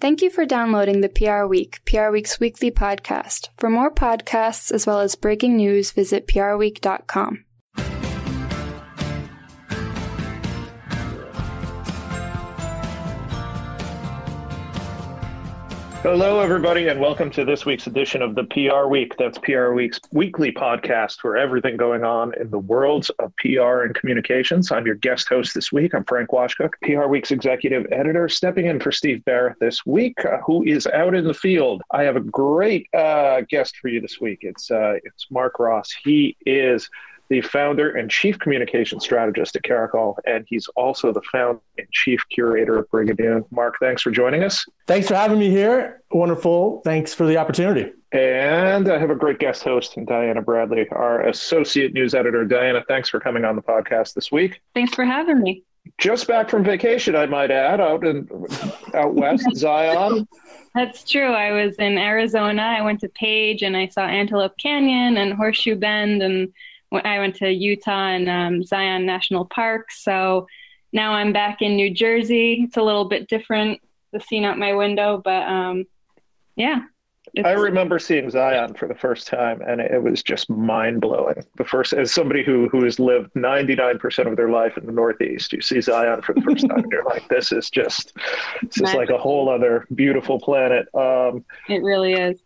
Thank you for downloading the PR Week, PR Week's weekly podcast. For more podcasts as well as breaking news, visit prweek.com. Hello, everybody, and welcome to this week's edition of the PR Week. That's PR Week's weekly podcast for everything going on in the worlds of PR and communications. I'm your guest host this week. I'm Frank Washkuch, PR Week's executive editor, stepping in for Steve Barrett this week, uh, who is out in the field. I have a great uh, guest for you this week. It's uh, it's Marc Ross. He is the founder and chief communication strategist at Caracal, and he's also the founder and chief curator of Brigadoon. Marc, thanks for joining us. Thanks for having me here. Wonderful. Thanks for the opportunity. And I have a great guest host, Diana Bradley, our associate news editor. Diana, thanks for coming on the podcast this week. Thanks for having me. Just back from vacation, I might add, out in out west, Zion. That's true. I was in Arizona. I went to Page and I saw Antelope Canyon and Horseshoe Bend and I went to Utah and um, Zion National Park. So now I'm back in New Jersey. It's a little bit different, the scene out my window, but um, yeah. I remember seeing Zion for the first time, and it was just mind blowing. The first, as somebody who who has lived ninety nine percent of their life in the Northeast, you see Zion for the first time, and you're like, "This is just, this is like a whole other beautiful planet." Um, it really is.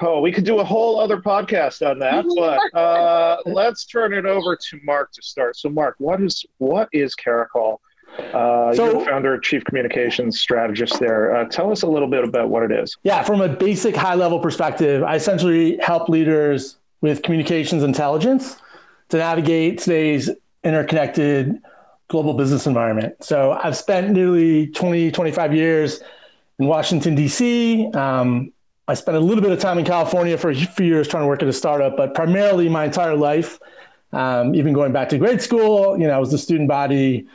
Oh, we could do a whole other podcast on that, but uh, let's turn it over to Marc to start. So, Marc, what is what is Caracal? Uh, so, you're the founder, chief communications strategist there. Uh, tell us a little bit about what it is. Yeah, from a basic high level perspective, I essentially help leaders with communications intelligence to navigate today's interconnected global business environment. So I've spent nearly 20, 25 years in Washington, D.C., um, I spent a little bit of time in California for a few years trying to work at a startup, but primarily my entire life, um, even going back to grade school, you know, I was the student body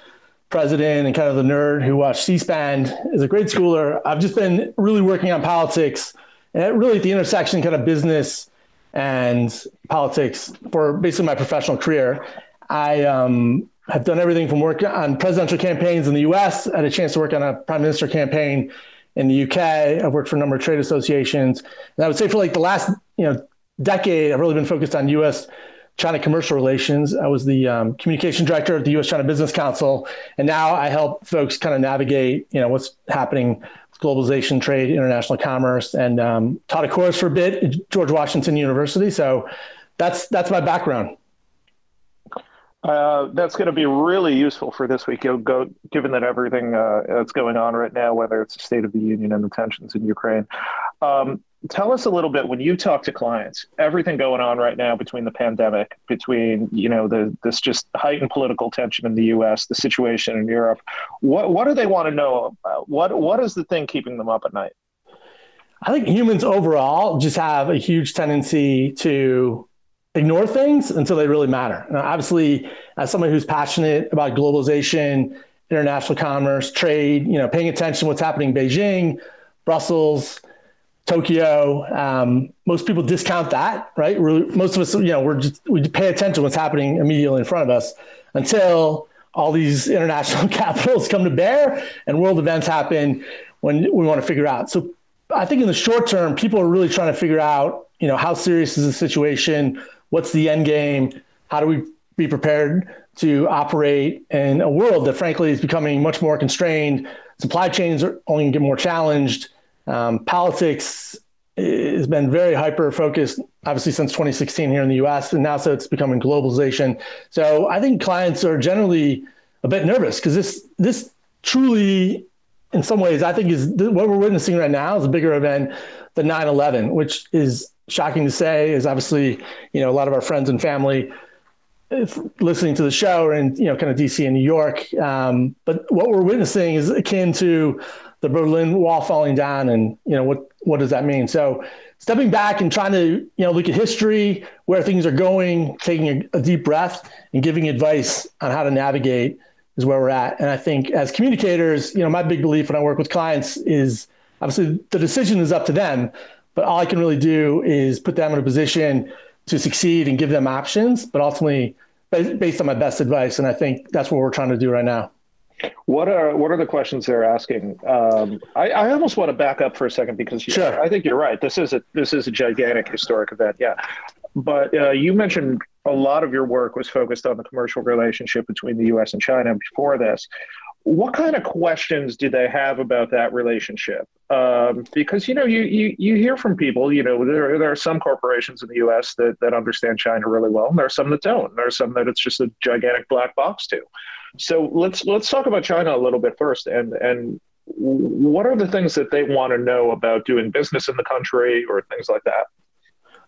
president and kind of the nerd who watched C-SPAN as a grade schooler. I've just been really working on politics and really at the intersection kind of business and politics for basically my professional career. I um, have done everything from work on presidential campaigns in the U.S. I had a chance to work on a prime minister campaign in the UK. I've worked for a number of trade associations, and I would say for like the last you know decade, I've really been focused on U.S. China commercial relations. I was the um, communication director at the U.S. China Business Council, and now I help folks kind of navigate you know what's happening with globalization, trade, international commerce, and um, taught a course for a bit at George Washington University. So that's that's my background. Uh, that's going to be really useful for this week. Go, given that everything uh, that's going on right now, whether it's the State of the Union and the tensions in Ukraine. Um, tell us a little bit when you talk to clients, everything going on right now between the pandemic, between you know the this just heightened political tension in the U.S., the situation in Europe. What what do they want to know about? What what is the thing keeping them up at night? I think humans overall just have a huge tendency to ignore things until they really matter. Obviously, as someone who's passionate about globalization, international commerce, trade, you know, paying attention to what's happening in Beijing, Brussels, Tokyo, um, most people discount that, right? We're, most of us, you know, we're just, we pay attention to what's happening immediately in front of us until all these international capitals come to bear and world events happen when we want to figure out. So I think in the short term, people are really trying to figure out, you know, how serious is the situation? What's the end game? How do we be prepared to operate in a world that, frankly, is becoming much more constrained? Supply chains are only going to get more challenged. Um, politics has been very hyper focused, obviously, since 2016 here in the US, and now so it's becoming globalization. So I think clients are generally a bit nervous because this this truly, in some ways, I think is what we're witnessing right now is a bigger event than 9/11, which is shocking to say is obviously, you know, a lot of our friends and family listening to the show in, you know, kind of DC and New York. Um, but what we're witnessing is akin to the Berlin Wall falling down, and you know what what does that mean? So stepping back and trying to you know look at history, where things are going, taking a, a deep breath, and giving advice on how to navigate is where we're at. And I think as communicators, you know, my big belief when I work with clients is obviously the decision is up to them, but all I can really do is put them in a position to succeed and give them options, but ultimately based on my best advice. And I think that's what we're trying to do right now. What are what are the questions they're asking? Um, I, I, almost want to back up for a second because sure. I think you're right. This is a this is a gigantic historic event. Yeah, but uh, you mentioned a lot of your work was focused on the commercial relationship between the U.S. and China before this. What kind of questions do they have about that relationship? Um, because you know, you, you you hear from people. You know, there there are some corporations in the U.S. that that understand China really well, and there are some that don't. There are some that it's just a gigantic black box to. So let's let's talk about China a little bit first, and and what are the things that they want to know about doing business in the country or things like that?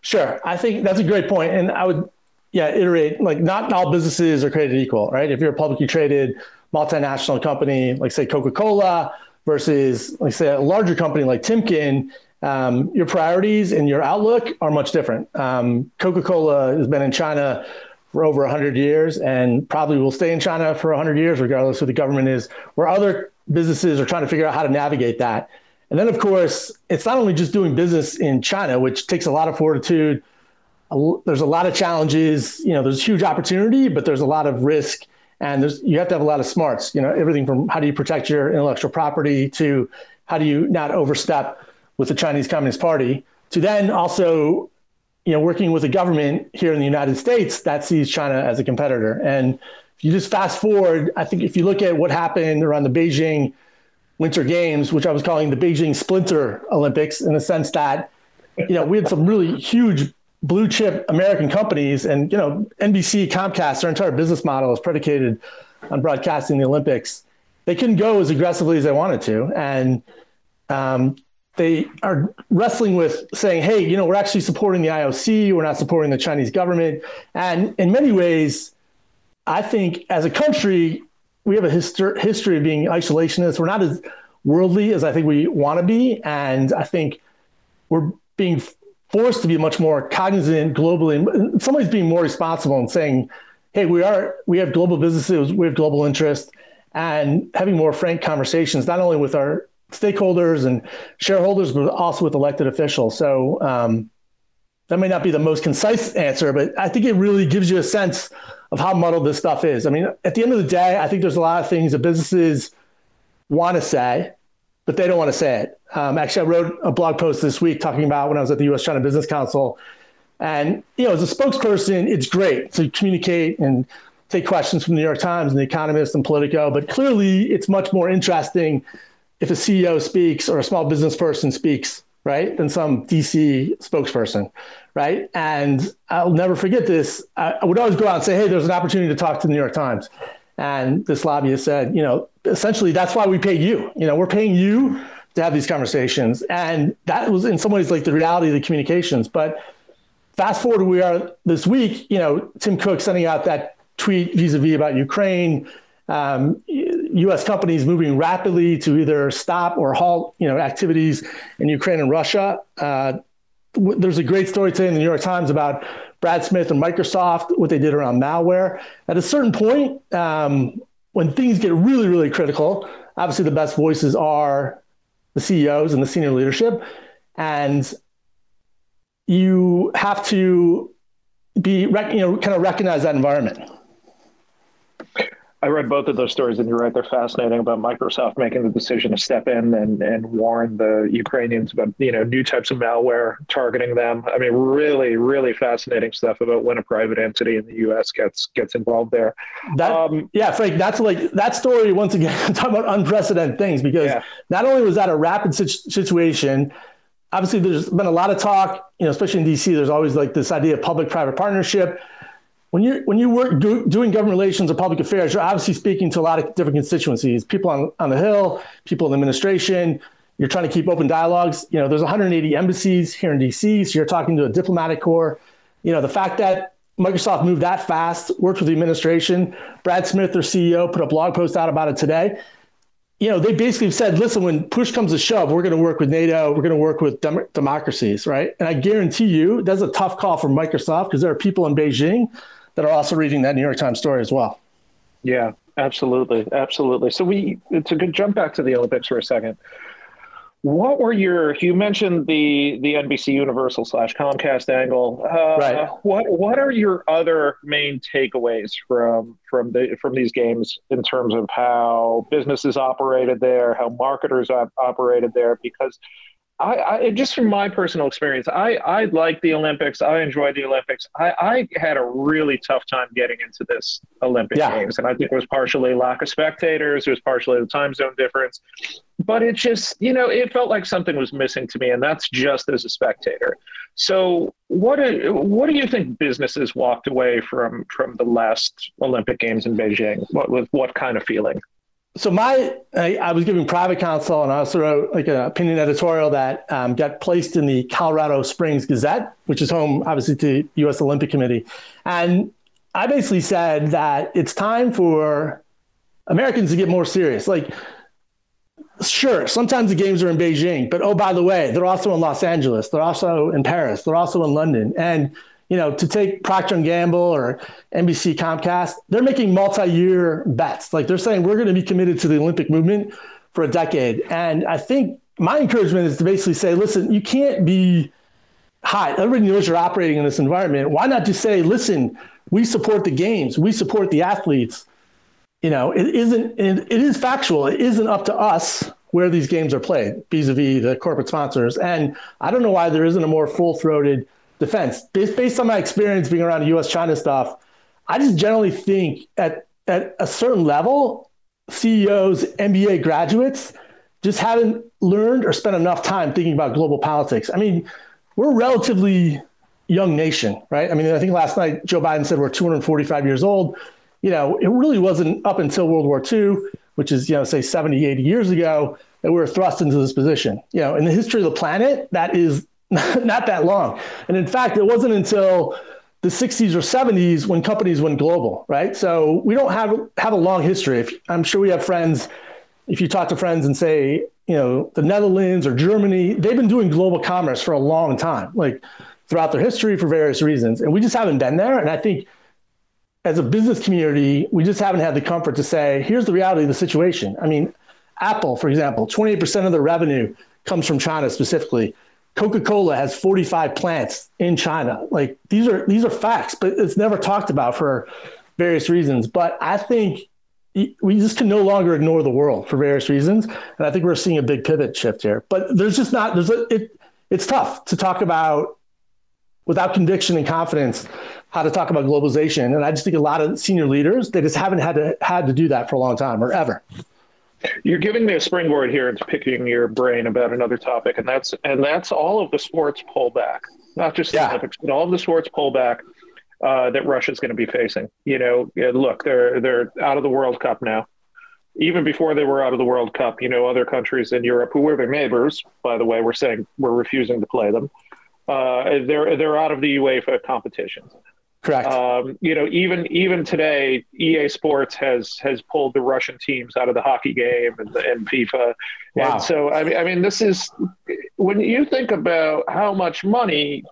Sure, I think that's a great point, and I would yeah iterate like not all businesses are created equal, right? If you're a publicly traded multinational company like say Coca-Cola versus like say a larger company like Timken, um, your priorities and your outlook are much different. Um, Coca-Cola has been in China for over 100 years and probably will stay in China for 100 years, regardless of who the government is, where other businesses are trying to figure out how to navigate that. And then, of course, it's not only just doing business in China, which takes a lot of fortitude. There's a lot of challenges. You know, there's huge opportunity, but there's a lot of risk, and there's you have to have a lot of smarts. You know, everything from how do you protect your intellectual property to how do you not overstep with the Chinese Communist Party to then also you know, working with a government here in the United States that sees China as a competitor. And if you just fast forward, I think if you look at what happened around the Beijing Winter Games, which I was calling the Beijing Splinter Olympics, in the sense that, you know, we had some really huge blue chip American companies, and you know, NBC, Comcast, their entire business model is predicated on broadcasting the Olympics. They couldn't go as aggressively as they wanted to, and um, they are wrestling with saying, hey, you know, we're actually supporting the IOC, we're not supporting the Chinese government. And in many ways, I think as a country, we have a histor- history of being isolationist. We're not as worldly as I think we want to be. And I think we're being forced to be much more cognizant globally. Somebody's being more responsible and saying, hey, we are, we have global businesses, we have global interest, and having more frank conversations, not only with our stakeholders and shareholders, but also with elected officials. So um, that may not be the most concise answer, but I think it really gives you a sense of how muddled this stuff is. I mean, at the end of the day, I think there's a lot of things that businesses want to say, but they don't want to say it. Um, actually, I wrote a blog post this week talking about when I was at the U.S. China Business Council. And, you know, as a spokesperson, it's great to communicate and take questions from the New York Times and The Economist and Politico, but clearly it's much more interesting if a CEO speaks or a small business person speaks, right, than some DC spokesperson, right? And I'll never forget this. I, would always go out and say, hey, there's an opportunity to talk to the New York Times. And this lobbyist said, you know, essentially that's why we pay you. You know, we're paying you to have these conversations. And that was in some ways like the reality of the communications. But fast forward we are this week, you know, Tim Cook sending out that tweet vis-a-vis about Ukraine. Um, U.S. companies moving rapidly to either stop or halt, you know, activities in Ukraine and Russia. Uh, there's a great story today in the New York Times about Brad Smith and Microsoft, what they did around malware. At a certain point, um, when things get really, really critical, obviously the best voices are the CEOs and the senior leadership, and you have to be, you know, kind of recognize that environment. I read both of those stories, and you're right; they're fascinating about Microsoft making the decision to step in and and warn the Ukrainians about you know new types of malware targeting them. I mean, really, really fascinating stuff about when a private entity in the U.S. gets gets involved there. That, um, yeah, Frank, that's like that story once again. talking about unprecedented things because yeah. not only was that a rapid situation. Obviously, there's been a lot of talk, you know, especially in DC. There's always like this idea of public-private partnership when you when you work do, doing government relations or public affairs, you're obviously speaking to a lot of different constituencies, people on, on the Hill, people in the administration. You're trying to keep open dialogues. You know, there's 180 embassies here in DC, so you're talking to a diplomatic corps. You know, the fact that Microsoft moved that fast, worked with the administration. Brad Smith, their CEO, put a blog post out about it today. You know, they basically said, listen, when push comes to shove, we're going to work with NATO, we're going to work with dem- democracies, right? And I guarantee you, that's a tough call for Microsoft because there are people in Beijing that are also reading that New York Times story as well. Yeah, absolutely, absolutely. So we it's a good jump back to the Olympics for a second. what were your? You mentioned the the NBC Universal slash Comcast angle. Uh, right. What What are your other main takeaways from from the from these games in terms of how businesses operated there, how marketers op- operated there? Because I, I, just from my personal experience, I, I like the Olympics. I enjoy the Olympics. I, I had a really tough time getting into this Olympic yeah. Games, and I think it was partially lack of spectators. It was partially the time zone difference, but it just you know it felt like something was missing to me, and that's just as a spectator. So what do, what do you think businesses walked away from from the last Olympic Games in Beijing? What with what kind of feeling? So my I, I, was giving private counsel and I also wrote like an opinion editorial that um, got placed in the Colorado Springs Gazette, which is home obviously to U.S. Olympic Committee, and I basically said that it's time for Americans to get more serious. Like, sure, sometimes the games are in Beijing, but oh by the way, they're also in Los Angeles, they're also in Paris, they're also in London, and you know, to take Procter and Gamble or NBC Comcast, they're making multi-year bets. Like they're saying, we're going to be committed to the Olympic movement for a decade. And I think my encouragement is to basically say, listen, you can't be high. Everybody knows you're operating in this environment. Why not just say, listen, we support the games, we support the athletes. You know, it isn't. It is factual. It isn't up to us where these games are played vis-a-vis the corporate sponsors. And I don't know why there isn't a more full-throated defense. Based, based on my experience being around U.S. China stuff, I just generally think at at a certain level, CEOs, MBA graduates just haven't learned or spent enough time thinking about global politics. I mean, we're a relatively young nation, right? I mean, I think last night Joe Biden said we're 245 years old. You know, it really wasn't up until World War II, which is, you know, say 70, 80 years ago, that we were thrust into this position. You know, in the history of the planet, that is not that long. And in fact, it wasn't until the 60s or 70s when companies went global, right? So we don't have have a long history. If, I'm sure we have friends. If you talk to friends and say, you know, the Netherlands or Germany, they've been doing global commerce for a long time, like throughout their history for various reasons, and we just haven't been there. And I think as a business community, we just haven't had the comfort to say, here's the reality of the situation. I mean, Apple, for example, 28% of their revenue comes from China specifically. Coca-Cola has 45 plants in China. Like these are these are facts, but it's never talked about for various reasons. But I think we just can no longer ignore the world for various reasons, and I think we're seeing a big pivot shift here. But there's just not there's a, it it's tough to talk about without conviction and confidence how to talk about globalization. And I just think a lot of senior leaders they just haven't had to had to do that for a long time or ever. You're giving me a springboard here into picking your brain about another topic, and that's and that's all of the sports pullback, not just yeah. the Olympics, but all of the sports pullback uh, that Russia's going to be facing. You know, look, they're they're out of the World Cup now. Even before they were out of the World Cup, you know, other countries in Europe who were their neighbors, by the way, were saying we're refusing to play them. Uh, they're they're out of the UEFA competitions. Correct. Um, you know, even even today, EA Sports has has pulled the Russian teams out of the hockey game and, and FIFA. Wow. And so, I mean, I mean, this is when you think about how much money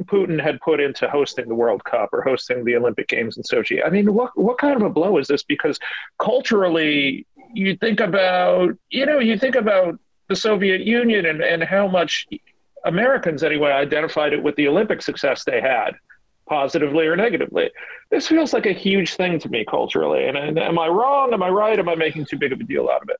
Putin had put into hosting the World Cup or hosting the Olympic Games in Sochi. I mean, what what kind of a blow is this? Because culturally, you think about you know you think about the Soviet Union and, and how much Americans anyway identified it with the Olympic success they had positively or negatively. This feels like a huge thing to me culturally. And, and am I wrong? Am I right? Am I making too big of a deal out of it?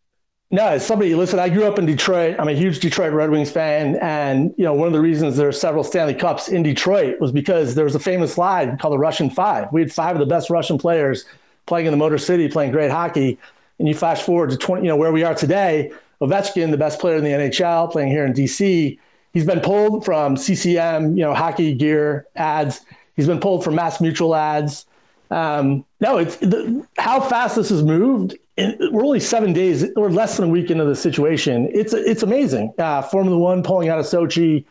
No, as somebody, listen, I grew up in Detroit. I'm a huge Detroit Red Wings fan. And, you know, one of the reasons there are several Stanley Cups in Detroit was because there was a famous line called the Russian Five. We had five of the best Russian players playing in the Motor City, playing great hockey. And you flash forward to 20, you know, where we are today, Ovechkin, the best player in the NHL, playing here in DC. He's been pulled from CCM, you know, hockey gear ads He's been pulled from Mass Mutual ads. Um, no, it's the, how fast this has moved. We're only seven days or less than a week into the situation. It's it's amazing. Uh, Formula One pulling out of Sochi,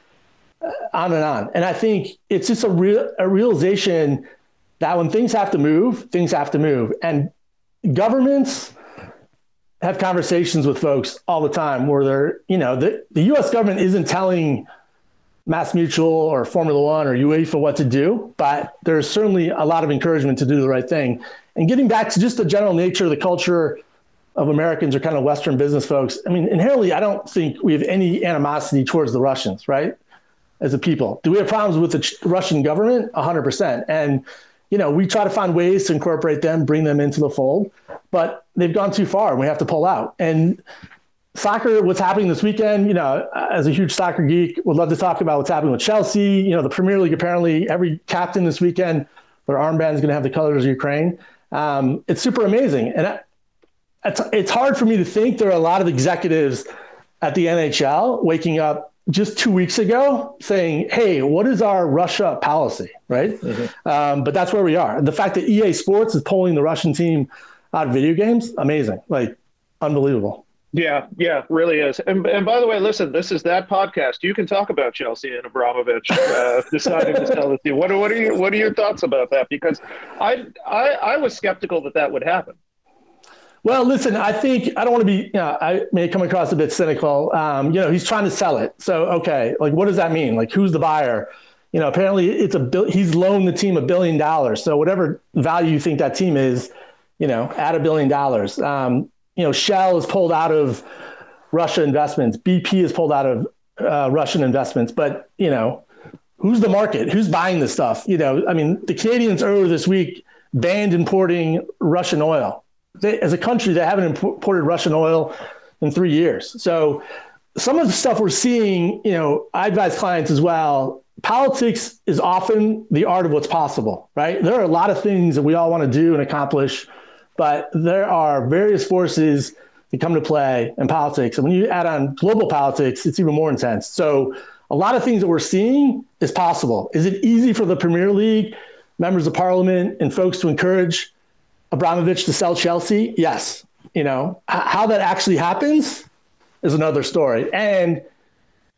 uh, on and on. And I think it's just a real a realization that when things have to move, things have to move. And governments have conversations with folks all the time where they're, you know, the, the U.S. government isn't telling Mass Mutual or Formula One or UEFA what to do, but there's certainly a lot of encouragement to do the right thing. And getting back to just the general nature of the culture of Americans or kind of Western business folks. I mean, inherently, I don't think we have any animosity towards the Russians, right? As a people, do we have problems with the Russian government? 100%. And you know, we try to find ways to incorporate them, bring them into the fold, but they've gone too far, and we have to pull out. And soccer, what's happening this weekend? You know, as a huge soccer geek, would love to talk about what's happening with Chelsea. You know, the Premier League apparently every captain this weekend, their armband is going to have the colors of Ukraine. Um, it's super amazing, and it's it's hard for me to think there are a lot of executives at the NHL waking up just two weeks ago saying, "Hey, what is our Russia policy?" Right? Mm-hmm. Um, but that's where we are. The fact that EA Sports is pulling the Russian team out of video games, amazing, like unbelievable. Yeah, yeah, really is. And, and by the way, listen, this is that podcast. You can talk about Chelsea and Abramovich uh, deciding to sell the team. What, what are you, what are your thoughts about that? Because I, I, I was skeptical that that would happen. Well, listen, I think I don't want to be, you know, I may come across a bit cynical. Um, you know, he's trying to sell it. So, okay, like, what does that mean? Like, who's the buyer? You know, apparently it's a he's loaned the team a billion dollars. So, whatever value you think that team is, you know, add a billion dollars. Um, you know, Shell is pulled out of Russia investments. BP is pulled out of uh, Russian investments. But, you know, who's the market? Who's buying this stuff? You know, I mean, the Canadians earlier this week banned importing Russian oil they, as a country, they haven't imported Russian oil in three years. So some of the stuff we're seeing, you know, I advise clients as well. Politics is often the art of what's possible, right? There are a lot of things that we all want to do and accomplish, but there are various forces that come to play in politics. And when you add on global politics, it's even more intense. So a lot of things that we're seeing is possible. Is it easy for the Premier League, members of parliament, and folks to encourage Abramovich to sell Chelsea? Yes. You know, how that actually happens is another story. And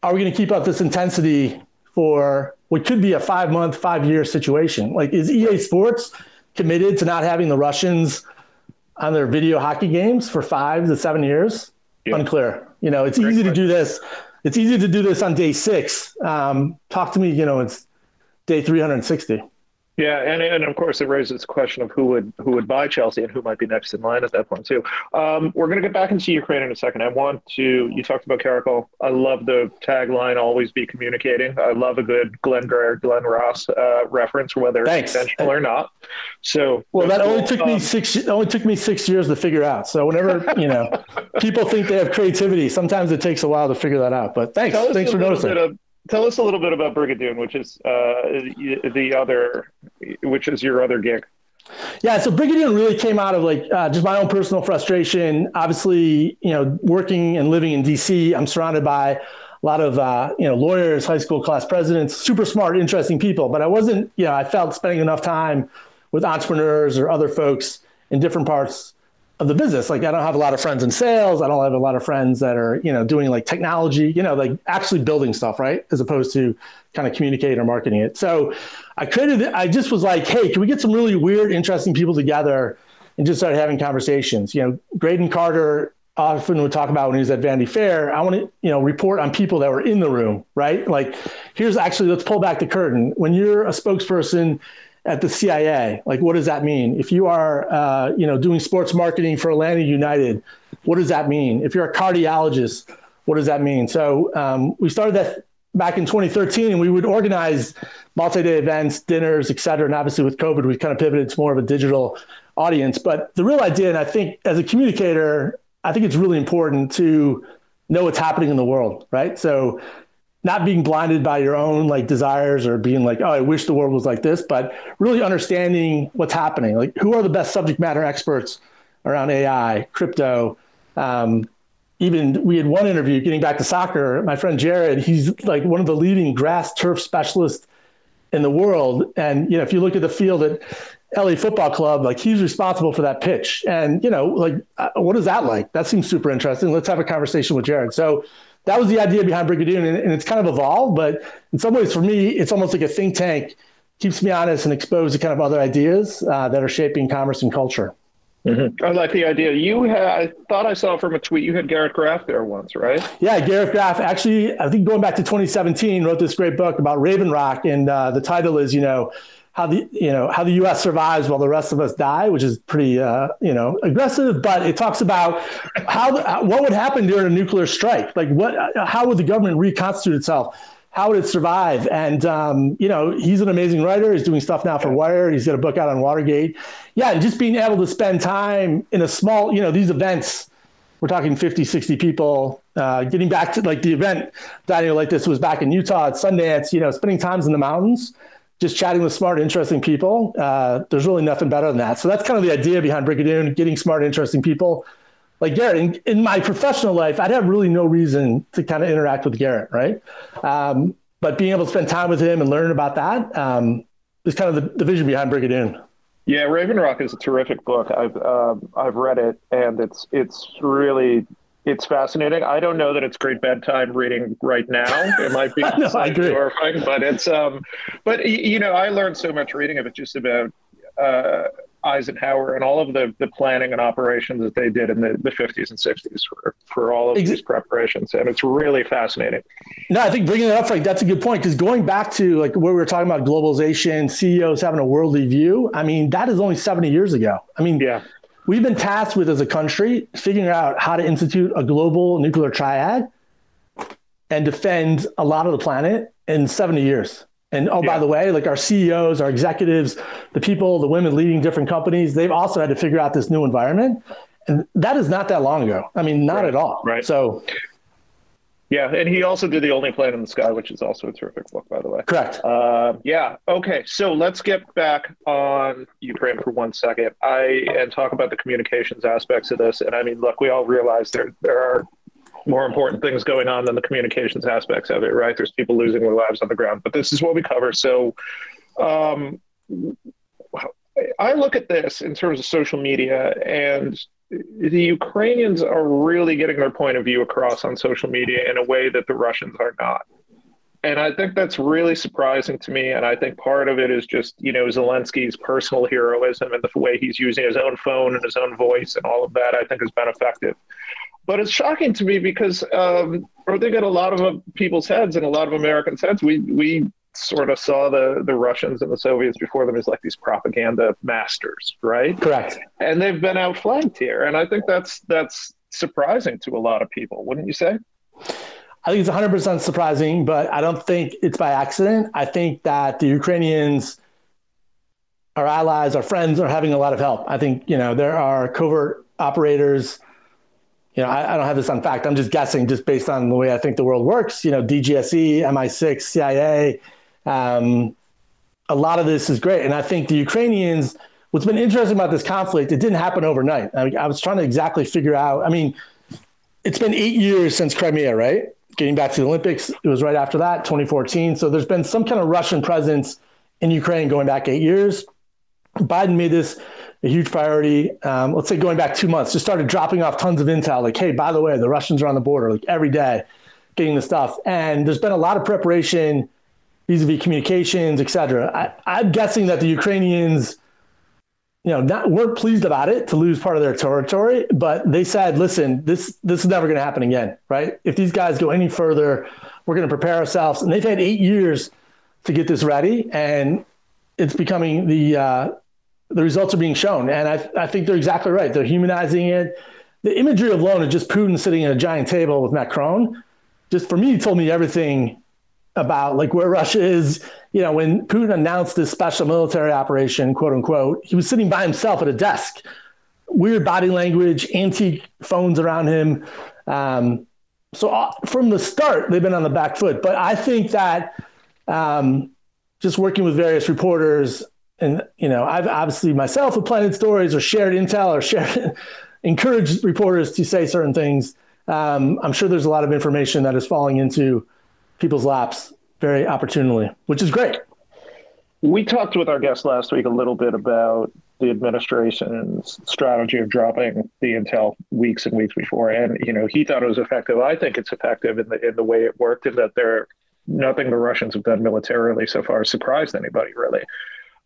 are we going to keep up this intensity for what could be a five month, five year situation? Like, is EA Sports committed to not having the Russians on their video hockey games for five to seven years? Yeah. Unclear. You know, it's Great easy question. to do this. It's easy to do this on day six. Um, talk to me, you know, it's day 360. Yeah, and and of course it raises the question of who would who would buy Chelsea and who might be next in line at that point too. Um, we're going to get back into Ukraine in a second. I want to. You talked about Caracal. I love the tagline "Always be communicating." I love a good Glengarry, Glen Ross uh, reference, whether Thanks. it's intentional or not. So well, that only took um, me six. Only took me six years to figure out. So whenever you know people think they have creativity, sometimes it takes a while to figure that out. But thanks, thanks for noticing tell us a little bit about Brigadoon, which is uh, the other, which is your other gig. Yeah, so Brigadoon really came out of like uh, just my own personal frustration. Obviously, you know, working and living in DC, I'm surrounded by a lot of uh, you know lawyers, high school class presidents, super smart, interesting people. But I wasn't, you know, I felt spending enough time with entrepreneurs or other folks in different parts of the business. Like I don't have a lot of friends in sales. I don't have a lot of friends that are, you know, doing like technology, you know, like actually building stuff, right? As opposed to kind of communicating or marketing it. So I created I just was like, hey, can we get some really weird, interesting people together and just start having conversations? You know, Graydon Carter often would talk about when he was at Vanity Fair. I want to, you know, report on people that were in the room, right? Like, here's actually let's pull back the curtain. When you're a spokesperson at the CIA. Like, what does that mean? If you are, uh, you know, doing sports marketing for Atlanta United, what does that mean? If you're a cardiologist, what does that mean? So um, we started that back in 2013, and we would organize multi-day events, dinners, et cetera. And obviously, with COVID, we kind of pivoted to more of a digital audience. But the real idea, and I think as a communicator, I think it's really important to know what's happening in the world, right? So not being blinded by your own like desires or being like, oh, I wish the world was like this, but really understanding what's happening. Like, who are the best subject matter experts around AI, crypto? Um, even we had one interview getting back to soccer. My friend Jared, he's like one of the leading grass turf specialists in the world. And you know, if you look at the field at LA Football Club, like he's responsible for that pitch. And you know, like uh, what is that like? That seems super interesting. Let's have a conversation with Jared. So that was the idea behind Brigadoon, and, and it's kind of evolved. But in some ways, for me, it's almost like a think tank. Keeps me honest and exposed to kind of other ideas uh, that are shaping commerce and culture. Mm-hmm. I like the idea. You had, I thought I saw from a tweet, you had Garrett Graff there once, right? Yeah, Garrett Graff. Actually, I think going back to 2017, wrote this great book about Raven Rock, and uh, the title is, you know, how the you know how the U.S. survives while the rest of us die, which is pretty uh, you know aggressive. But it talks about how what would happen during a nuclear strike. Like what how would the government reconstitute itself? How would it survive? And um, you know he's an amazing writer. He's doing stuff now for Wired. He's got a book out on Watergate. Yeah, and just being able to spend time in a small you know these events. We're talking 50, 60 people. Uh, getting back to like the event, Daniel, like this was back in Utah at Sundance. You know, spending times in the mountains just chatting with smart, interesting people. Uh, there's really nothing better than that. So that's kind of the idea behind Brigadoon, getting smart, interesting people. Like Garrett, in, in, my professional life, I'd have really no reason to kind of interact with Garrett, right? Um, but being able to spend time with him and learn about that um, is kind of the, the vision behind Brigadoon. Yeah, Raven Rock is a terrific book. I've um, I've read it, and it's it's really it's fascinating. I don't know that it's great bedtime reading right now. It might be no, horrifying, but it's um, but you know, I learned so much reading of it just about uh, Eisenhower and all of the the planning and operations that they did in the, the 50s and 60s for for all of these preparations, and it's really fascinating. No, I think bringing it up, like that's a good point because going back to like where we were talking about globalization, CEOs having a worldly view. I mean, that is only 70 years ago. I mean, yeah We've been tasked with, as a country, figuring out how to institute a global nuclear triad and defend a lot of the planet in 70 years. And oh, yeah. by the way, like our CEOs, our executives, the people, the women leading different companies, they've also had to figure out this new environment. And that is not that long ago. I mean, not right. at all. Right. So yeah, and he also did the Only Plane in the Sky, which is also a terrific book, by the way. Correct. Uh, yeah. Okay. So let's get back on Ukraine for one second. I and talk about the communications aspects of this. And I mean, look, we all realize there there are more important things going on than the communications aspects of it, right? There's people losing their lives on the ground, but this is what we cover. So, um, I look at this in terms of social media and the Ukrainians are really getting their point of view across on social media in a way that the Russians are not. And I think that's really surprising to me. And I think part of it is just, you know, Zelensky's personal heroism and the way he's using his own phone and his own voice and all of that, I think has been effective. But it's shocking to me because um, I think in a lot of people's heads and a lot of Americans' heads, we, we sort of saw the the Russians and the Soviets before them as like these propaganda masters, right? Correct. And they've been outflanked here, and I think that's that's surprising to a lot of people, wouldn't you say? I think it's 100% surprising, but I don't think it's by accident. I think that the Ukrainians, our allies, our friends, are having a lot of help. I think you know there are covert operators. You know, I, I don't have this on fact. I'm just guessing, just based on the way I think the world works. You know, DGSE, MI6, CIA, um, a lot of this is great. And I think the Ukrainians, what's been interesting about this conflict, it didn't happen overnight. I, I was trying to exactly figure out, I mean, it's been eight years since Crimea, right? Getting back to the Olympics, it was right after that, 2014. So there's been some kind of Russian presence in Ukraine going back eight years. Biden made this a huge priority. Um, let's say going back two months, just started dropping off tons of intel, like, hey, by the way, the Russians are on the border, like every day, getting the stuff. And there's been a lot of preparation vis-a-vis communications, et cetera. I, am guessing that the Ukrainians, you know, not, weren't pleased about it to lose part of their territory, but they said, "Listen, this this is never going to happen again, right? If these guys go any further, we're going to prepare ourselves." And they've had eight years to get this ready, and it's becoming the uh, the results are being shown, and I I think they're exactly right. They're humanizing it. The imagery alone of just Putin sitting at a giant table with Macron, just for me, told me everything about like where Russia is. You know, when Putin announced this special military operation, quote unquote, he was sitting by himself at a desk. Weird body language, antique phones around him. Um, so uh, from the start, they've been on the back foot. But I think that um, just working with various reporters, and you know, I've obviously myself have planted stories or shared intel or shared encouraged reporters to say certain things. Um, I'm sure there's a lot of information that is falling into people's laps very opportunely, which is great. We talked with our guest last week a little bit about the administration's strategy of dropping the intel weeks and weeks before, and you know he thought it was effective. I think it's effective in the in the way it worked, and that there nothing the Russians have done militarily so far surprised anybody really.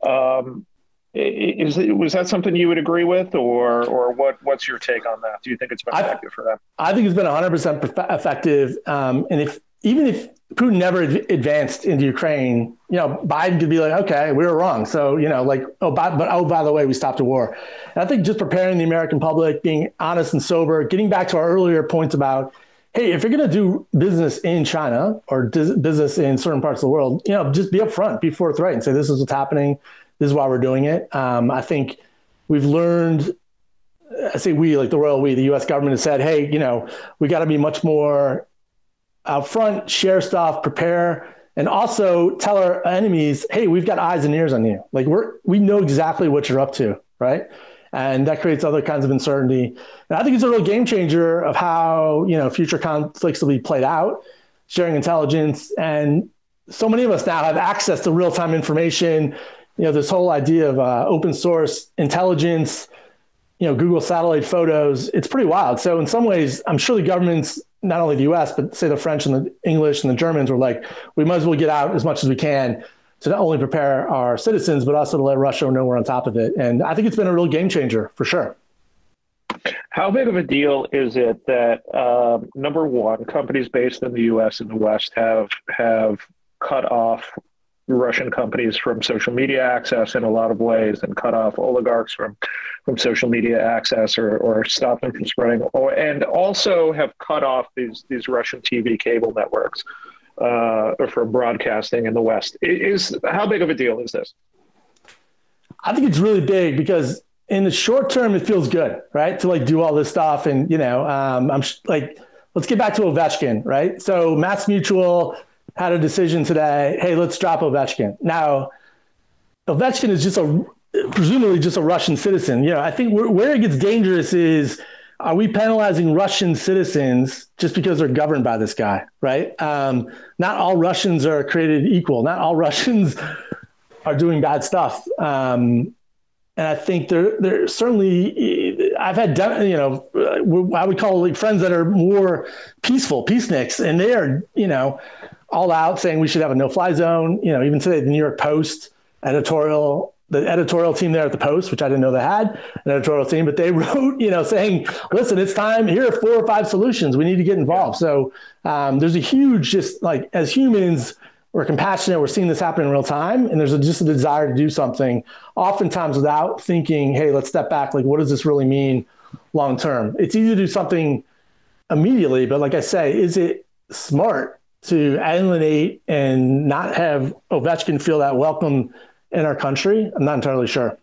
Um, is was that something you would agree with, or or what? What's your take on that? Do you think it's been effective I, for them? I think it's been 100 percent effective. Um, and if even if Putin never advanced into Ukraine, you know, Biden could be like, okay, we were wrong. So, you know, like, oh, by, but oh, by the way, we stopped a war. And I think just preparing the American public, being honest and sober, getting back to our earlier points about, hey, if you're going to do business in China or business in certain parts of the world, you know, just be upfront, be forthright, and say this is what's happening. This is why we're doing it. Um, I think we've learned. I say we, like the royal we, the U.S. government has said, hey, you know, we got to be much more out front, share stuff, prepare, and also tell our enemies, hey, we've got eyes and ears on you. Like we're we know exactly what you're up to, right? And that creates other kinds of uncertainty. And I think it's a real game changer of how you know future conflicts will be played out, sharing intelligence, and so many of us now have access to real time information. You know, this whole idea of uh, open source intelligence, you know, Google satellite photos, it's pretty wild. So in some ways, I'm sure the governments not only the U.S. but say the French and the English and the Germans were like, we might as well get out as much as we can to not only prepare our citizens but also to let Russia know we're on top of it. And I think it's been a real game changer for sure. How big of a deal is it that um, number one, companies based in the U.S. and the West have have cut off Russian companies from social media access in a lot of ways and cut off oligarchs from, from social media access or, or stop them from spreading, or, and also have cut off these, these Russian TV cable networks uh, from broadcasting in the West. Is How big of a deal is this? I think it's really big because in the short term, it feels good, right? To like do all this stuff. And, you know, um, I'm sh- like, let's get back to Ovechkin, right? So Mass Mutual had a decision today. Hey, let's drop Ovechkin. Now, Ovechkin is just a presumably just a Russian citizen. You know, I think where, it gets dangerous is are we penalizing Russian citizens just because they're governed by this guy, right? Um, not all Russians are created equal. Not all Russians are doing bad stuff. Um, and I think there, there certainly, I've had, you know, I would call like friends that are more peaceful, peaceniks, and they are, you know, all out saying we should have a no-fly zone. You know, even today, the New York Post editorial, the editorial team there at the Post, which I didn't know they had an editorial team, but they wrote, you know, saying, "Listen, it's time. Here are four or five solutions. We need to get involved." So um, there's a huge, just like as humans, we're compassionate. We're seeing this happen in real time, and there's a, just a desire to do something, oftentimes without thinking, "Hey, let's step back. Like, what does this really mean long term?" It's easy to do something immediately, but like I say, is it smart to alienate and not have Ovechkin feel that welcome in our country? I'm not entirely sure.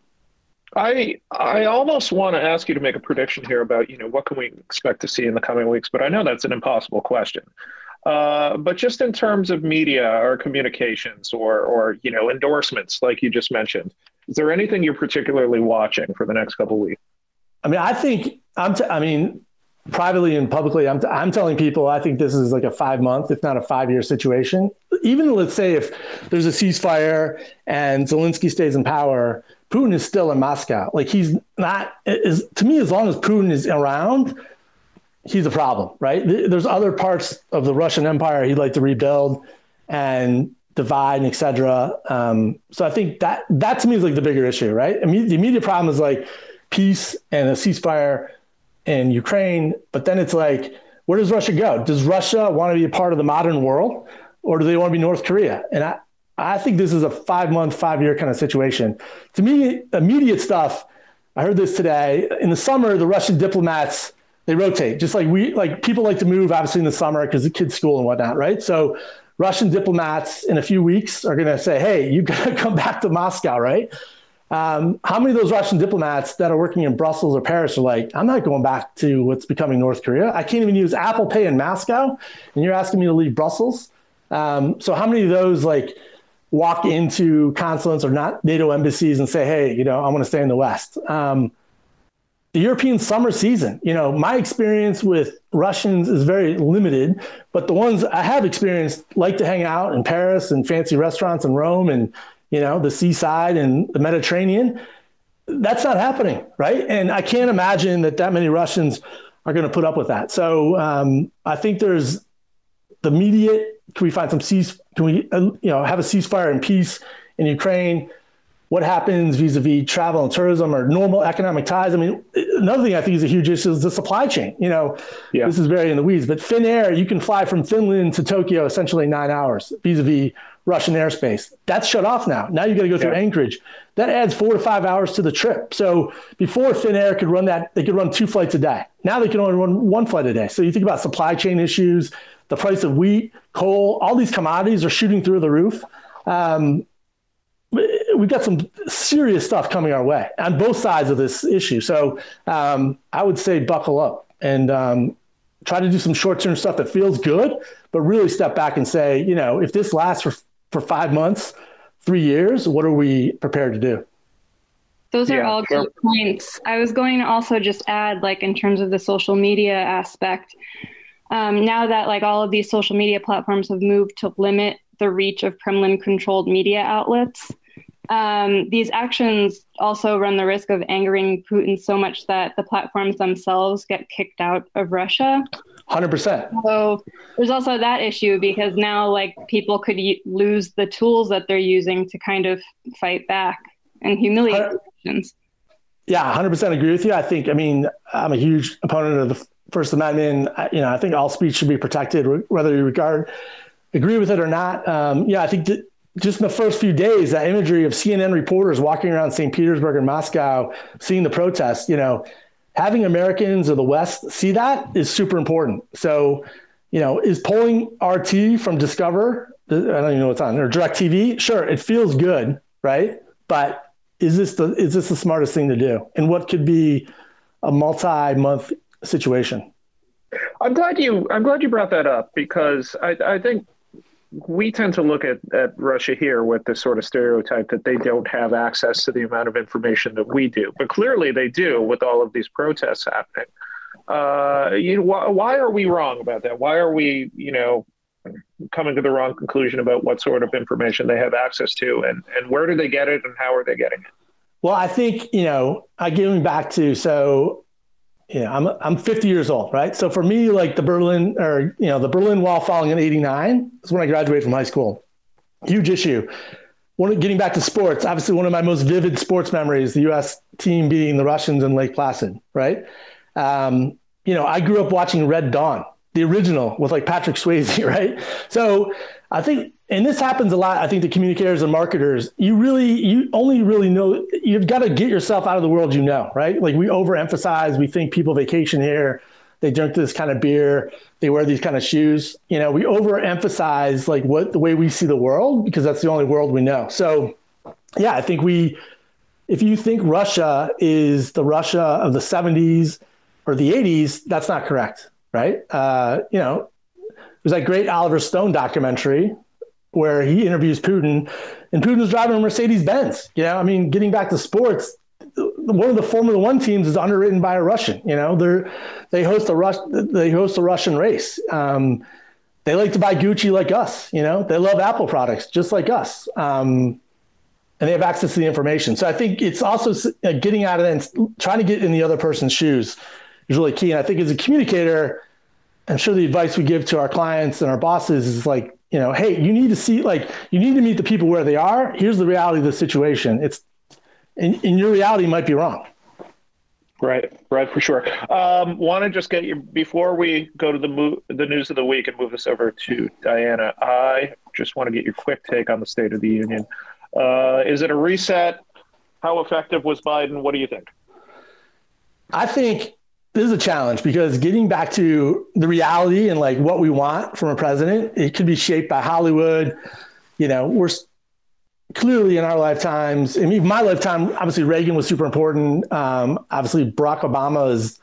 I I almost want to ask you to make a prediction here about you know what can we expect to see in the coming weeks, but I know that's an impossible question. Uh, but just in terms of media or communications or or you know endorsements, like you just mentioned, is there anything you're particularly watching for the next couple weeks? I mean, I think I'm. T- I mean, privately and publicly, I'm, t- I'm telling people I think this is like a five month, if not a five year situation. Even let's say if there's a ceasefire and Zelensky stays in power, Putin is still in Moscow. Like he's not, is, to me, as long as Putin is around, he's a problem, right? There's other parts of the Russian Empire he'd like to rebuild and divide and et cetera. Um, so I think that that to me is like the bigger issue, right? I mean, the immediate problem is like peace and a ceasefire in Ukraine. But then it's like, where does Russia go? Does Russia want to be a part of the modern world or do they want to be North Korea? And I, I think this is a five month, five year kind of situation. To me, immediate stuff, I heard this today. In the summer, the Russian diplomats, they rotate, just like we, like people like to move obviously in the summer because the kids' school and whatnot, right? So Russian diplomats in a few weeks are going to say, hey, you got to come back to Moscow, right? Um, how many of those Russian diplomats that are working in Brussels or Paris are like, I'm not going back to what's becoming North Korea. I can't even use Apple Pay in Moscow, and you're asking me to leave Brussels. Um, so how many of those like walk into consulates or not NATO embassies and say, hey, you know, I want to stay in the West? Um, the European summer season, you know, my experience with Russians is very limited, but the ones I have experienced like to hang out in Paris and fancy restaurants in Rome and you know, the seaside and the Mediterranean. That's not happening, right? And I can't imagine that that many Russians are going to put up with that. So um, I think there's the immediate. Can we find some cease? Can we, uh, you know, have a ceasefire and peace in Ukraine? what happens vis-a-vis travel and tourism or normal economic ties. I mean, another thing I think is a huge issue is the supply chain. You know, yeah. this is very in the weeds, but Finnair, you can fly from Finland to Tokyo essentially nine hours vis-a-vis Russian airspace. That's shut off now. Now you got to go through yeah. Anchorage. That adds four to five hours to the trip. So before Finnair could run that, they could run two flights a day. Now they can only run one flight a day. So you think about supply chain issues, the price of wheat, coal, all these commodities are shooting through the roof. Um, we've got some serious stuff coming our way on both sides of this issue. So um, I would say buckle up and um, try to do some short term stuff that feels good, but really step back and say, you know, if this lasts for, for five months, three years, what are we prepared to do? Those are yeah, all good points. I was going to also just add, like, in terms of the social media aspect, um, now that like all of these social media platforms have moved to limit the reach of Kremlin controlled media outlets, um, these actions also run the risk of angering Putin so much that the platforms themselves get kicked out of Russia. 100%. So there's also that issue because now like people could y- lose the tools that they're using to kind of fight back and humiliate Russians. Yeah, 100% agree with you. I think, I mean, I'm a huge opponent of the First Amendment. You know, I think all speech should be protected, whether you regard, agree with it or not. Um, yeah, I think that just in the first few days, that imagery of CNN reporters walking around St. Petersburg and Moscow, seeing the protests, you know, having Americans of the West see that is super important. So, you know, is pulling RT from Discover, I don't even know what's on, or DirecTV, sure, it feels good, right? But is this the is this the smartest thing to do? And what could be a multi-month situation? I'm glad you I'm glad you brought that up because I, I think we tend to look at, at Russia here with this sort of stereotype that they don't have access to the amount of information that we do, but clearly they do with all of these protests happening. Uh, you know, why, why are we wrong about that? Why are we, you know, coming to the wrong conclusion about what sort of information they have access to, and and where do they get it, and how are they getting it? Well, I think you know, I give getting back to so yeah, I'm I'm 50 years old, right? So for me, like the Berlin or you know the Berlin Wall falling in '89 is when I graduated from high school. Huge issue. One, getting back to sports, obviously one of my most vivid sports memories: the U.S. team beating the Russians in Lake Placid, right? Um, you know, I grew up watching Red Dawn, the original with like Patrick Swayze, right? So I think and this happens a lot i think to communicators and marketers. You really you only really know you've got to get yourself out of the world you know right? Like we overemphasize we think people vacation here they drink this kind of beer they wear these kind of shoes. You know we overemphasize like what the way we see the world because that's the only world we know. So yeah i think we if you think russia is the russia of the 70s or the 80s that's not correct right? Uh, you know there's that great Oliver Stone documentary where he interviews Putin, and Putin's driving a Mercedes Benz. You know, I mean, getting back to sports, one of the Formula One teams is underwritten by a Russian. You know, they're they host a they host a Russian race. Um, they like to buy Gucci like us. You know, they love Apple products just like us. Um, and they have access to the information. So I think it's also uh, getting out of it and trying to get in the other person's shoes is really key. And I think as a communicator, I'm sure the advice we give to our clients and our bosses is like, you know, hey, you need to see like you need to meet the people where they are. Here's the reality of the situation. It's and, and your reality might be wrong. Right, right, for sure. Um, Want to just get you before we go to the mo- the news of the week and move this over to Diana. I just want to get your quick take on the State of the Union. Uh, is it a reset? How effective was Biden? What do you think? I think this is a challenge because getting back to the reality and like what we want from a president, it could be shaped by Hollywood. You know, we're clearly in our lifetimes. I mean, my lifetime, obviously Reagan was super important. Um, obviously Barack Obama is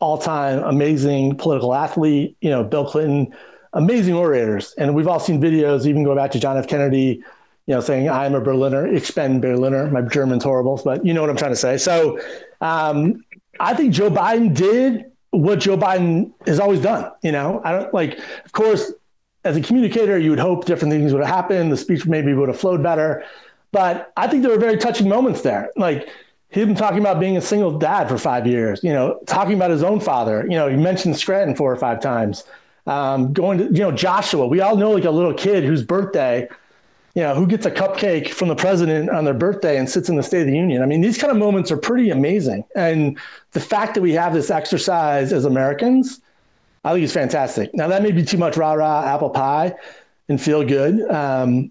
all-time amazing political athlete. You know, Bill Clinton, amazing orators, and we've all seen videos. Even go back to John F. Kennedy. You know, saying I'm a Berliner, ich bin Berliner. My German's horrible, but you know what I'm trying to say. So, um, I think Joe Biden did what Joe Biden has always done. You know, I don't like, of course, as a communicator, you would hope different things would have happened. The speech maybe would have flowed better. But I think there were very touching moments there. Like him talking about being a single dad for five years, you know, talking about his own father. You know, he mentioned Scranton four or five times. Um, going to, you know, Joshua. We all know like a little kid whose birthday you know, who gets a cupcake from the president on their birthday and sits in the State of the Union. I mean, these kind of moments are pretty amazing. And the fact that we have this exercise as Americans, I think is fantastic. Now, that may be too much rah rah apple pie and feel good. Um,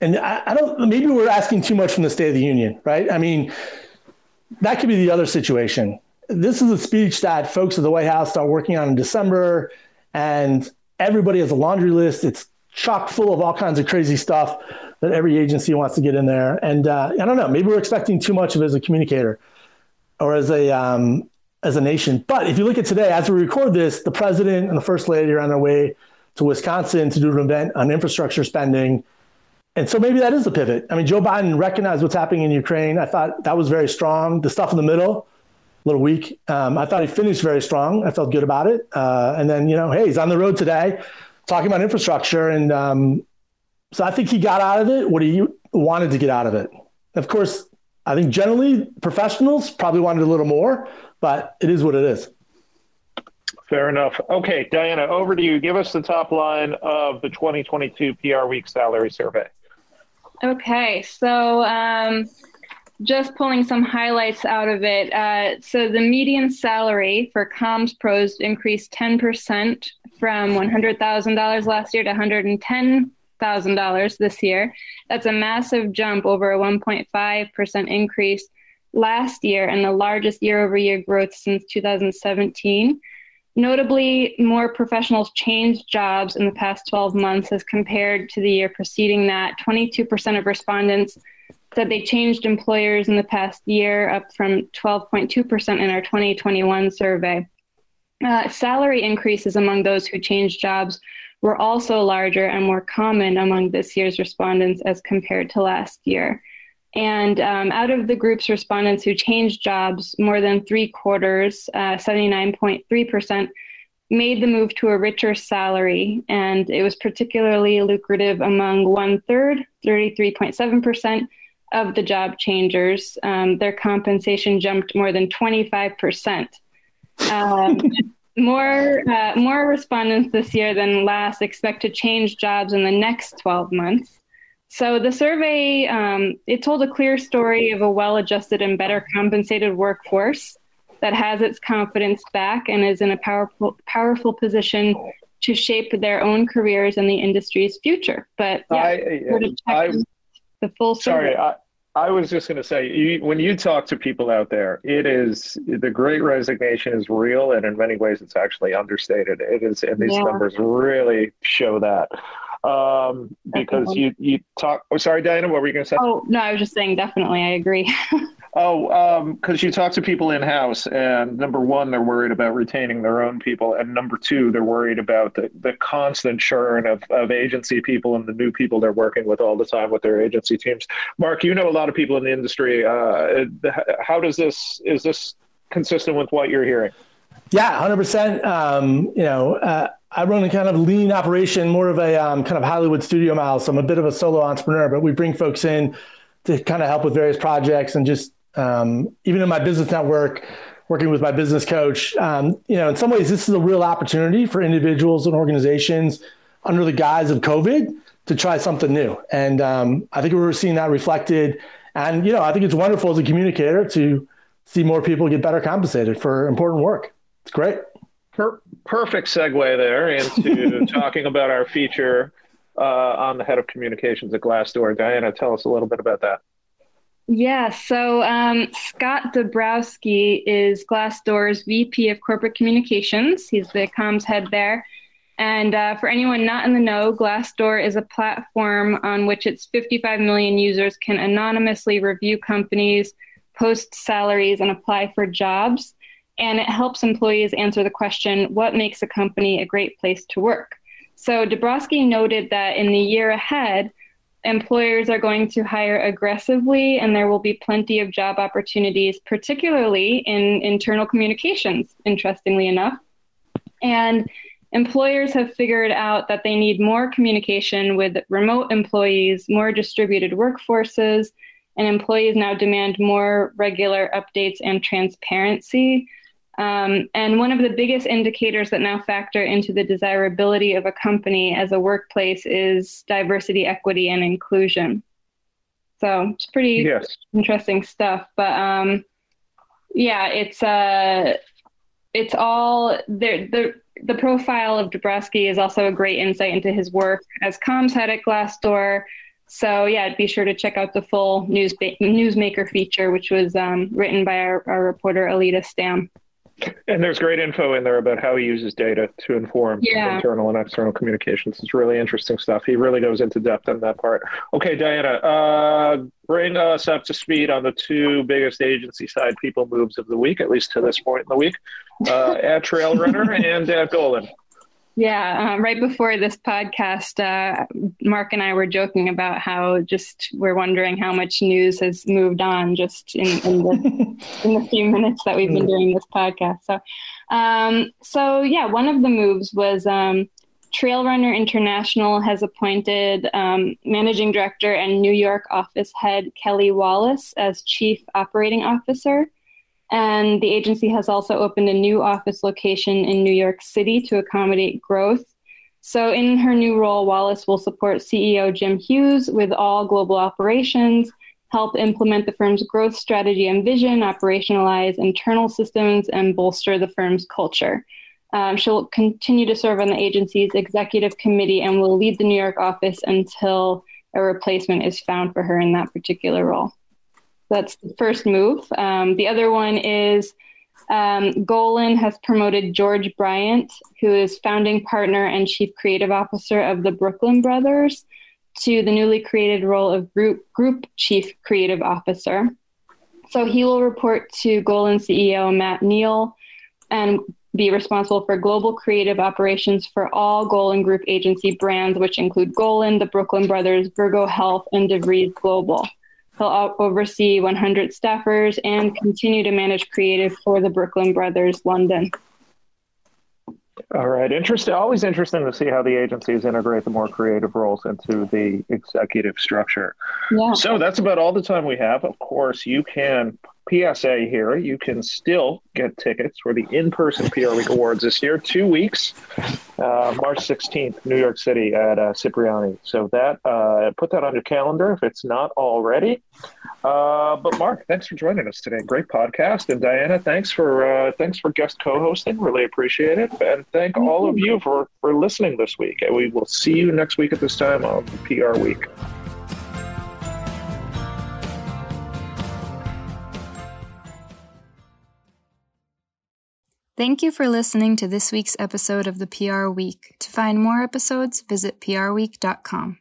and I, I don't, maybe we're asking too much from the State of the Union, right? I mean, that could be the other situation. This is a speech that folks at the White House start working on in December, and everybody has a laundry list. It's chock full of all kinds of crazy stuff that every agency wants to get in there. And uh, I don't know, maybe we're expecting too much of as a communicator or as a um, as a nation. But if you look at today, as we record this, the president and the first lady are on their way to Wisconsin to do an event on infrastructure spending. And so maybe that is a pivot. I mean, Joe Biden recognized what's happening in Ukraine. I thought that was very strong. The stuff in the middle, a little weak. Um, I thought he finished very strong. I felt good about it. Uh, and then, you know, hey, he's on the road today talking about infrastructure. And um, so I think he got out of it what he wanted to get out of it. Of course, I think generally professionals probably wanted a little more, but it is what it is. Fair enough. Okay, Diana, over to you. Give us the top line of the 2022 PR Week salary survey. Okay, so um, just pulling some highlights out of it. Uh, so the median salary for comms pros increased 10% from $100,000 last year to $110,000 this year. That's a massive jump over a 1.5% increase last year and the largest year over year growth since 2017. Notably, more professionals changed jobs in the past 12 months as compared to the year preceding that. 22% of respondents said they changed employers in the past year, up from 12.2% in our 2021 survey. Uh, salary increases among those who changed jobs were also larger and more common among this year's respondents as compared to last year. And um, out of the group's respondents who changed jobs, more than three quarters, uh, 79.3%, made the move to a richer salary. And it was particularly lucrative among one third, 33.7%, of the job changers. Um, their compensation jumped more than 25%. Um, more uh, more respondents this year than last expect to change jobs in the next 12 months. So the survey um, it told a clear story of a well-adjusted and better compensated workforce that has its confidence back and is in a powerful powerful position to shape their own careers and the industry's future. But yeah, I, I, the full sorry. I was just going to say, you, when you talk to people out there, it is the Great Resignation is real, and in many ways, it's actually understated. It is, and these yeah. numbers really show that. Um, because you you talk. Oh, sorry, Diana, what were you going to say? Oh no, I was just saying, definitely, I agree. Oh, because um, you talk to people in house, and number one, they're worried about retaining their own people, and number two, they're worried about the, the constant churn of, of agency people and the new people they're working with all the time with their agency teams. Marc, you know a lot of people in the industry. Uh, how does this is this consistent with what you're hearing? Yeah, hundred um, percent. You know. Uh, I run a kind of lean operation, more of a um, kind of Hollywood studio model. So I'm a bit of a solo entrepreneur, but we bring folks in to kind of help with various projects and just um, even in my business network, working with my business coach, um, you know, in some ways, this is a real opportunity for individuals and organizations under the guise of COVID to try something new. And um, I think we're seeing that reflected. And, you know, I think it's wonderful as a communicator to see more people get better compensated for important work. It's great. Per- perfect segue there into talking about our feature uh, on the head of communications at Glassdoor. Diana, tell us a little bit about that. Yeah, so um, Scott Dobroski is Glassdoor's VP of Corporate Communications. He's the comms head there. And uh, for anyone not in the know, Glassdoor is a platform on which its 55 million users can anonymously review companies, post salaries, and apply for jobs. And it helps employees answer the question what makes a company a great place to work? So Dobroski noted that in the year ahead, employers are going to hire aggressively and there will be plenty of job opportunities, particularly in internal communications, interestingly enough. And employers have figured out that they need more communication with remote employees, more distributed workforces, and employees now demand more regular updates and transparency. Um, and one of the biggest indicators that now factor into the desirability of a company as a workplace is diversity, equity, and inclusion. So it's pretty yes. interesting stuff. But um, yeah, it's uh, it's all there. The the profile of Dobroski is also a great insight into his work as comms head at Glassdoor. So yeah, be sure to check out the full news newsmaker feature, which was um, written by our, our reporter Aleda Stam. And there's great info in there about how he uses data to inform yeah. internal and external communications. It's really interesting stuff. He really goes into depth on that part. Okay, Diana, uh, bring us up to speed on the two biggest agency side people moves of the week, at least to this point in the week, uh, at Trailrunner and at Golin. Yeah, um, right before this podcast, uh, Marc and I were joking about how just we're wondering how much news has moved on just in, in the in the few minutes that we've been doing this podcast. So, um, so yeah, one of the moves was um, Trailrunner International has appointed um, managing director and New York office head Kelly Wallace as chief operating officer. And the agency has also opened a new office location in New York City to accommodate growth. So, in her new role, Wallace will support CEO Jim Hughes with all global operations, help implement the firm's growth strategy and vision, operationalize internal systems, and bolster the firm's culture. Um, she'll continue to serve on the agency's executive committee and will lead the New York office until a replacement is found for her in that particular role. That's the first move. Um, the other one is um, Golin has promoted George Bryant, who is founding partner and chief creative officer of the Brooklyn Brothers, to the newly created role of group, group chief creative officer. So he will report to Golin CEO Matt Neale and be responsible for global creative operations for all Golin Group agency brands, which include Golin, the Brooklyn Brothers, Virgo Health, and DeVries Global. He'll oversee 100 staffers and continue to manage creative for the Brooklyn Brothers London. All right. Interesting. Always interesting to see how the agencies integrate the more creative roles into the executive structure. Yeah. So that's about all the time we have. Of course, you can PSA here. You can still get tickets for the in-person PR Week Awards this year. Two weeks, uh, March 16th, New York City at uh, Cipriani. So that uh, put that on your calendar if it's not already. Uh, but Marc, thanks for joining us today. Great podcast, and Diana, thanks for uh, thanks for guest co-hosting. Really appreciate it, and thank all of you for for listening this week. And we will see you next week at this time on PR Week. Thank you for listening to this week's episode of the PR Week. To find more episodes, visit prweek.com.